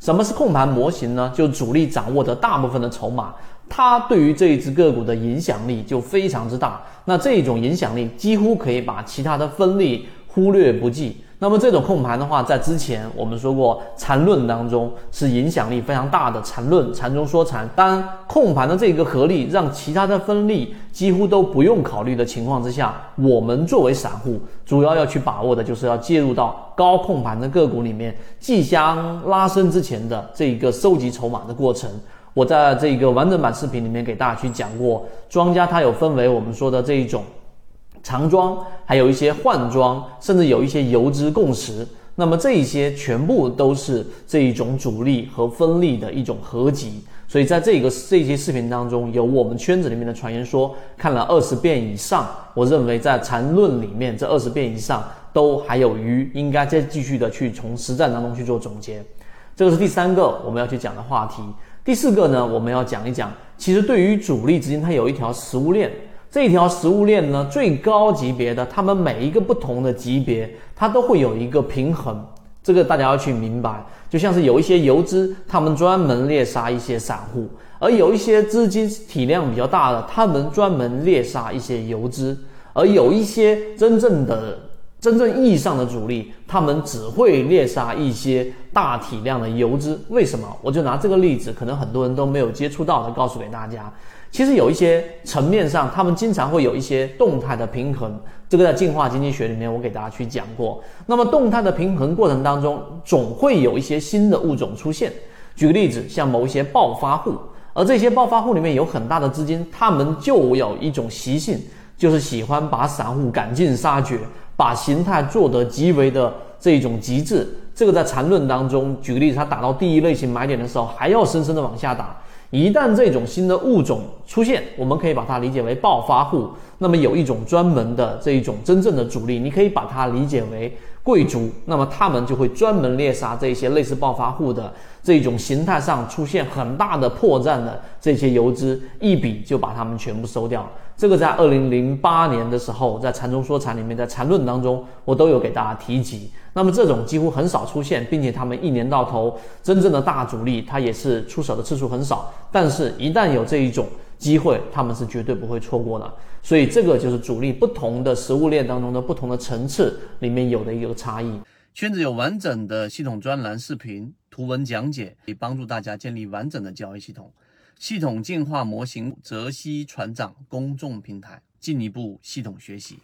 什么是控盘模型呢？就主力掌握着大部分的筹码，它对于这一只个股的影响力就非常之大。那这种影响力几乎可以把其他的分力忽略不计。那么这种控盘的话，在之前我们说过，缠论当中是影响力非常大的。缠论，缠中说禅。当，控盘的这个合力，让其他的分力几乎都不用考虑的情况之下，我们作为散户，主要要去把握的就是要介入到高控盘的个股里面，即将拉升之前的这一个收集筹码的过程。我在这个完整版视频里面给大家去讲过，庄家它有分为我们说的这一种。长庄，还有一些换庄，甚至有一些游资共识，那么这一些全部都是这一种主力和分力的一种合集。所以在这个这些视频当中，有我们圈子里面的传言说看了二十遍以上，我认为在缠论里面这二十遍以上都还有余，应该再继续的去从实战当中去做总结。这个是第三个我们要去讲的话题。第四个呢，我们要讲一讲，其实对于主力资金，它有一条食物链。这条食物链呢，最高级别的，他们每一个不同的级别，它都会有一个平衡，这个大家要去明白。就像是有一些游资，他们专门猎杀一些散户，而有一些资金体量比较大的，他们专门猎杀一些游资，而有一些真正的、真正意义上的主力，他们只会猎杀一些大体量的游资。为什么？我就拿这个例子，可能很多人都没有接触到的，告诉给大家。其实有一些层面上，他们经常会有一些动态的平衡，这个在进化经济学里面我给大家去讲过。那么动态的平衡过程当中，总会有一些新的物种出现。举个例子，像某一些暴发户，而这些暴发户里面有很大的资金，他们就有一种习性，就是喜欢把散户赶尽杀绝，把形态做得极为的这种极致。这个在缠论当中，举个例子，它打到第一类型买点的时候，还要深深的往下打。一旦这种新的物种出现，我们可以把它理解为暴发户。那么有一种专门的这一种真正的主力，你可以把它理解为贵族。那么他们就会专门猎杀这些类似暴发户的这种形态上出现很大的破绽的这些游资，一笔就把他们全部收掉。这个在二零零八年的时候，在禅中说禅里面，在禅论当中，我都有给大家提及。那么这种几乎很少出现，并且他们一年到头真正的大主力，他也是出手的次数很少。但是，一旦有这一种机会，他们是绝对不会错过的。所以，这个就是主力不同的食物链当中的不同的层次里面有的一个差异。圈子有完整的系统专栏、视频、图文讲解，可以帮助大家建立完整的交易系统。系统进化模型，泽西船长公众平台，进一步系统学习。